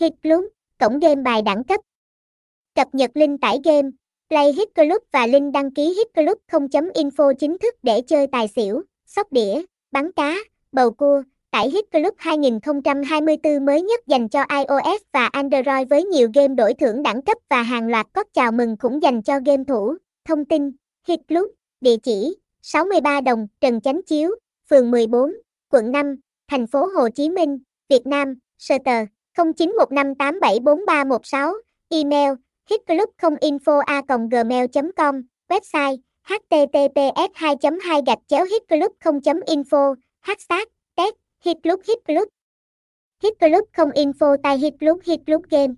Hit Club, cổng game bài đẳng cấp. Cập nhật link tải game, Play Hit Club và link đăng ký Hit Club 0.info chính thức để chơi tài xỉu, sóc đĩa, bắn cá, bầu cua, tải Hit Club 2024 mới nhất dành cho iOS và Android với nhiều game đổi thưởng đẳng cấp và hàng loạt cốt chào mừng cũng dành cho game thủ. Thông tin, Hit Club, địa chỉ 63 Đồng, Trần Chánh Chiếu, phường 14, quận 5, thành phố Hồ Chí Minh, Việt Nam, sơ tờ 0915874316, email hitclub0info.gmail.com, website https 2 2 gạch chéo hitclub 0.info, hashtag test hitclub hitclub. Hitclub 0 info tại hitclub hitclub game.